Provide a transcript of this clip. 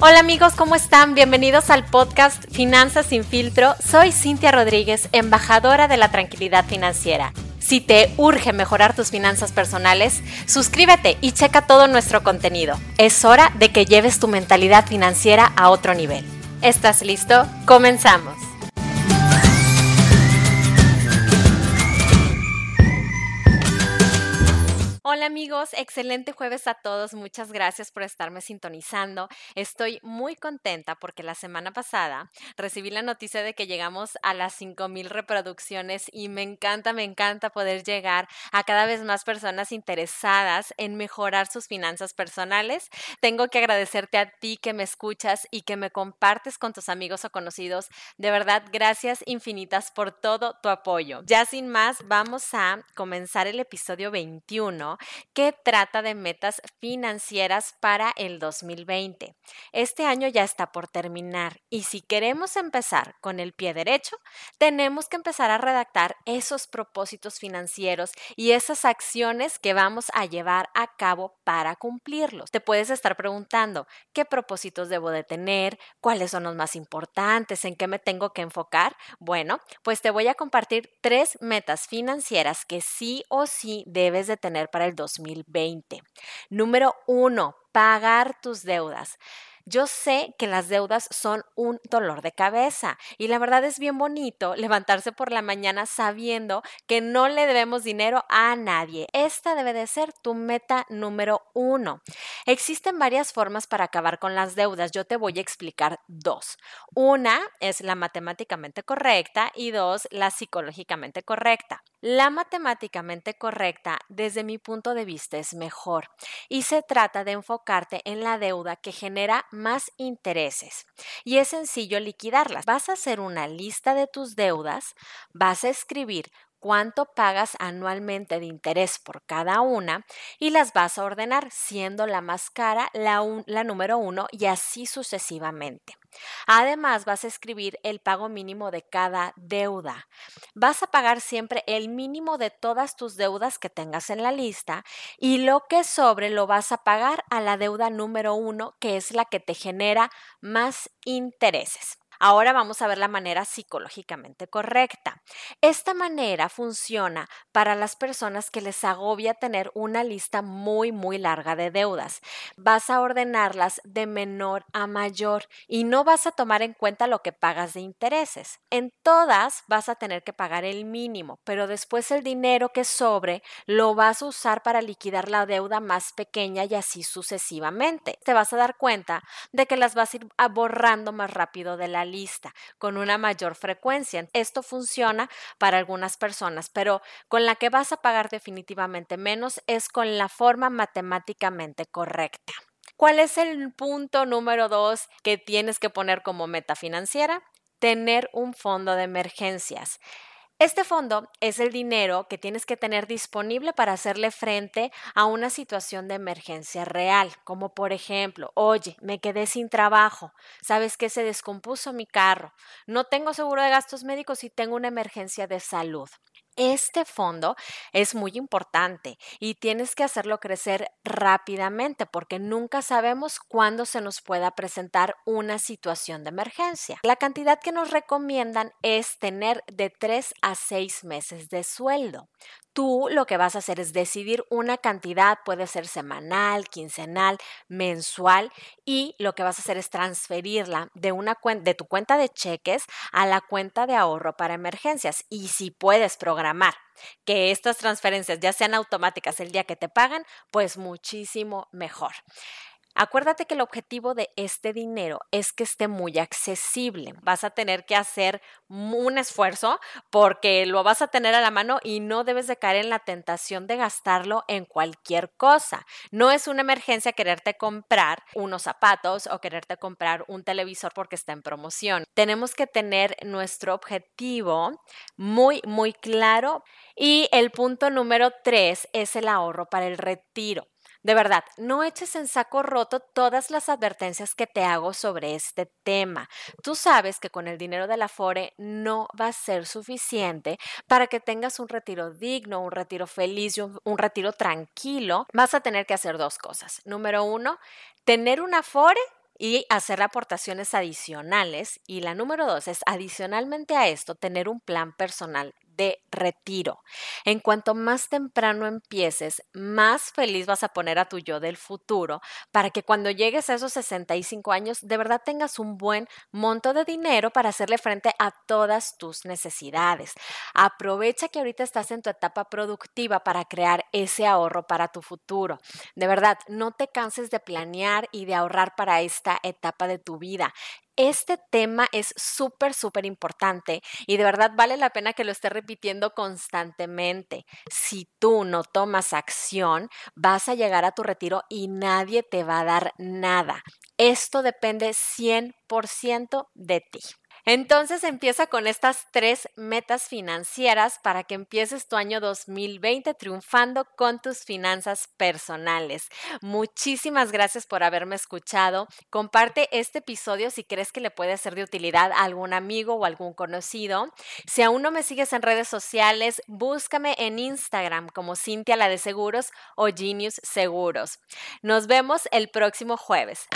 Hola amigos, ¿cómo están? Bienvenidos al podcast Finanzas sin filtro. Soy Cintia Rodríguez, embajadora de la tranquilidad financiera. Si te urge mejorar tus finanzas personales, suscríbete y checa todo nuestro contenido. Es hora de que lleves tu mentalidad financiera a otro nivel. ¿Estás listo? Comenzamos. Hola amigos, excelente jueves a todos. Muchas gracias por estarme sintonizando. Estoy muy contenta porque la semana pasada recibí la noticia de que llegamos a las 5000 reproducciones y me encanta, me encanta poder llegar a cada vez más personas interesadas en mejorar sus finanzas personales. Tengo que agradecerte a ti que me escuchas y que me compartes con tus amigos o conocidos. De verdad, gracias infinitas por todo tu apoyo. Ya sin más, vamos a comenzar el episodio 21 que trata de metas financieras para el 2020. Este año ya está por terminar y si queremos empezar con el pie derecho, tenemos que empezar a redactar esos propósitos financieros y esas acciones que vamos a llevar a cabo para cumplirlos. Te puedes estar preguntando, ¿qué propósitos debo de tener? ¿Cuáles son los más importantes? ¿En qué me tengo que enfocar? Bueno, pues te voy a compartir tres metas financieras que sí o sí debes de tener para el 2020. Número uno, pagar tus deudas. Yo sé que las deudas son un dolor de cabeza y la verdad es bien bonito levantarse por la mañana sabiendo que no le debemos dinero a nadie. Esta debe de ser tu meta número uno. Existen varias formas para acabar con las deudas. Yo te voy a explicar dos. Una es la matemáticamente correcta y dos, la psicológicamente correcta. La matemáticamente correcta, desde mi punto de vista, es mejor y se trata de enfocarte en la deuda que genera más intereses. Y es sencillo liquidarlas. Vas a hacer una lista de tus deudas, vas a escribir cuánto pagas anualmente de interés por cada una y las vas a ordenar, siendo la más cara la, la número uno y así sucesivamente. Además, vas a escribir el pago mínimo de cada deuda. Vas a pagar siempre el mínimo de todas tus deudas que tengas en la lista y lo que sobre lo vas a pagar a la deuda número uno, que es la que te genera más intereses. Ahora vamos a ver la manera psicológicamente correcta. Esta manera funciona para las personas que les agobia tener una lista muy, muy larga de deudas. Vas a ordenarlas de menor a mayor y no vas a tomar en cuenta lo que pagas de intereses. En todas vas a tener que pagar el mínimo, pero después el dinero que sobre lo vas a usar para liquidar la deuda más pequeña y así sucesivamente. Te vas a dar cuenta de que las vas a ir borrando más rápido de la lista con una mayor frecuencia. Esto funciona para algunas personas, pero con la que vas a pagar definitivamente menos es con la forma matemáticamente correcta. ¿Cuál es el punto número dos que tienes que poner como meta financiera? Tener un fondo de emergencias. Este fondo es el dinero que tienes que tener disponible para hacerle frente a una situación de emergencia real, como por ejemplo, oye, me quedé sin trabajo, sabes que se descompuso mi carro, no tengo seguro de gastos médicos y tengo una emergencia de salud. Este fondo es muy importante y tienes que hacerlo crecer rápidamente porque nunca sabemos cuándo se nos pueda presentar una situación de emergencia. La cantidad que nos recomiendan es tener de 3 a 6 meses de sueldo tú lo que vas a hacer es decidir una cantidad, puede ser semanal, quincenal, mensual, y lo que vas a hacer es transferirla de, una de tu cuenta de cheques a la cuenta de ahorro para emergencias. Y si puedes programar que estas transferencias ya sean automáticas el día que te pagan, pues muchísimo mejor. Acuérdate que el objetivo de este dinero es que esté muy accesible. Vas a tener que hacer un esfuerzo porque lo vas a tener a la mano y no debes de caer en la tentación de gastarlo en cualquier cosa. No es una emergencia quererte comprar unos zapatos o quererte comprar un televisor porque está en promoción. Tenemos que tener nuestro objetivo muy, muy claro. Y el punto número tres es el ahorro para el retiro. De verdad, no eches en saco roto todas las advertencias que te hago sobre este tema. Tú sabes que con el dinero de la FORE no va a ser suficiente para que tengas un retiro digno, un retiro feliz un retiro tranquilo. Vas a tener que hacer dos cosas. Número uno, tener una FORE y hacer aportaciones adicionales. Y la número dos es, adicionalmente a esto, tener un plan personal de retiro. En cuanto más temprano empieces, más feliz vas a poner a tu yo del futuro para que cuando llegues a esos 65 años de verdad tengas un buen monto de dinero para hacerle frente a todas tus necesidades. Aprovecha que ahorita estás en tu etapa productiva para crear ese ahorro para tu futuro. De verdad, no te canses de planear y de ahorrar para esta etapa de tu vida. Este tema es súper, súper importante y de verdad vale la pena que lo esté repitiendo constantemente. Si tú no tomas acción, vas a llegar a tu retiro y nadie te va a dar nada. Esto depende 100% de ti. Entonces empieza con estas tres metas financieras para que empieces tu año 2020 triunfando con tus finanzas personales. Muchísimas gracias por haberme escuchado. Comparte este episodio si crees que le puede ser de utilidad a algún amigo o algún conocido. Si aún no me sigues en redes sociales, búscame en Instagram como Cintia la de Seguros o Genius Seguros. Nos vemos el próximo jueves.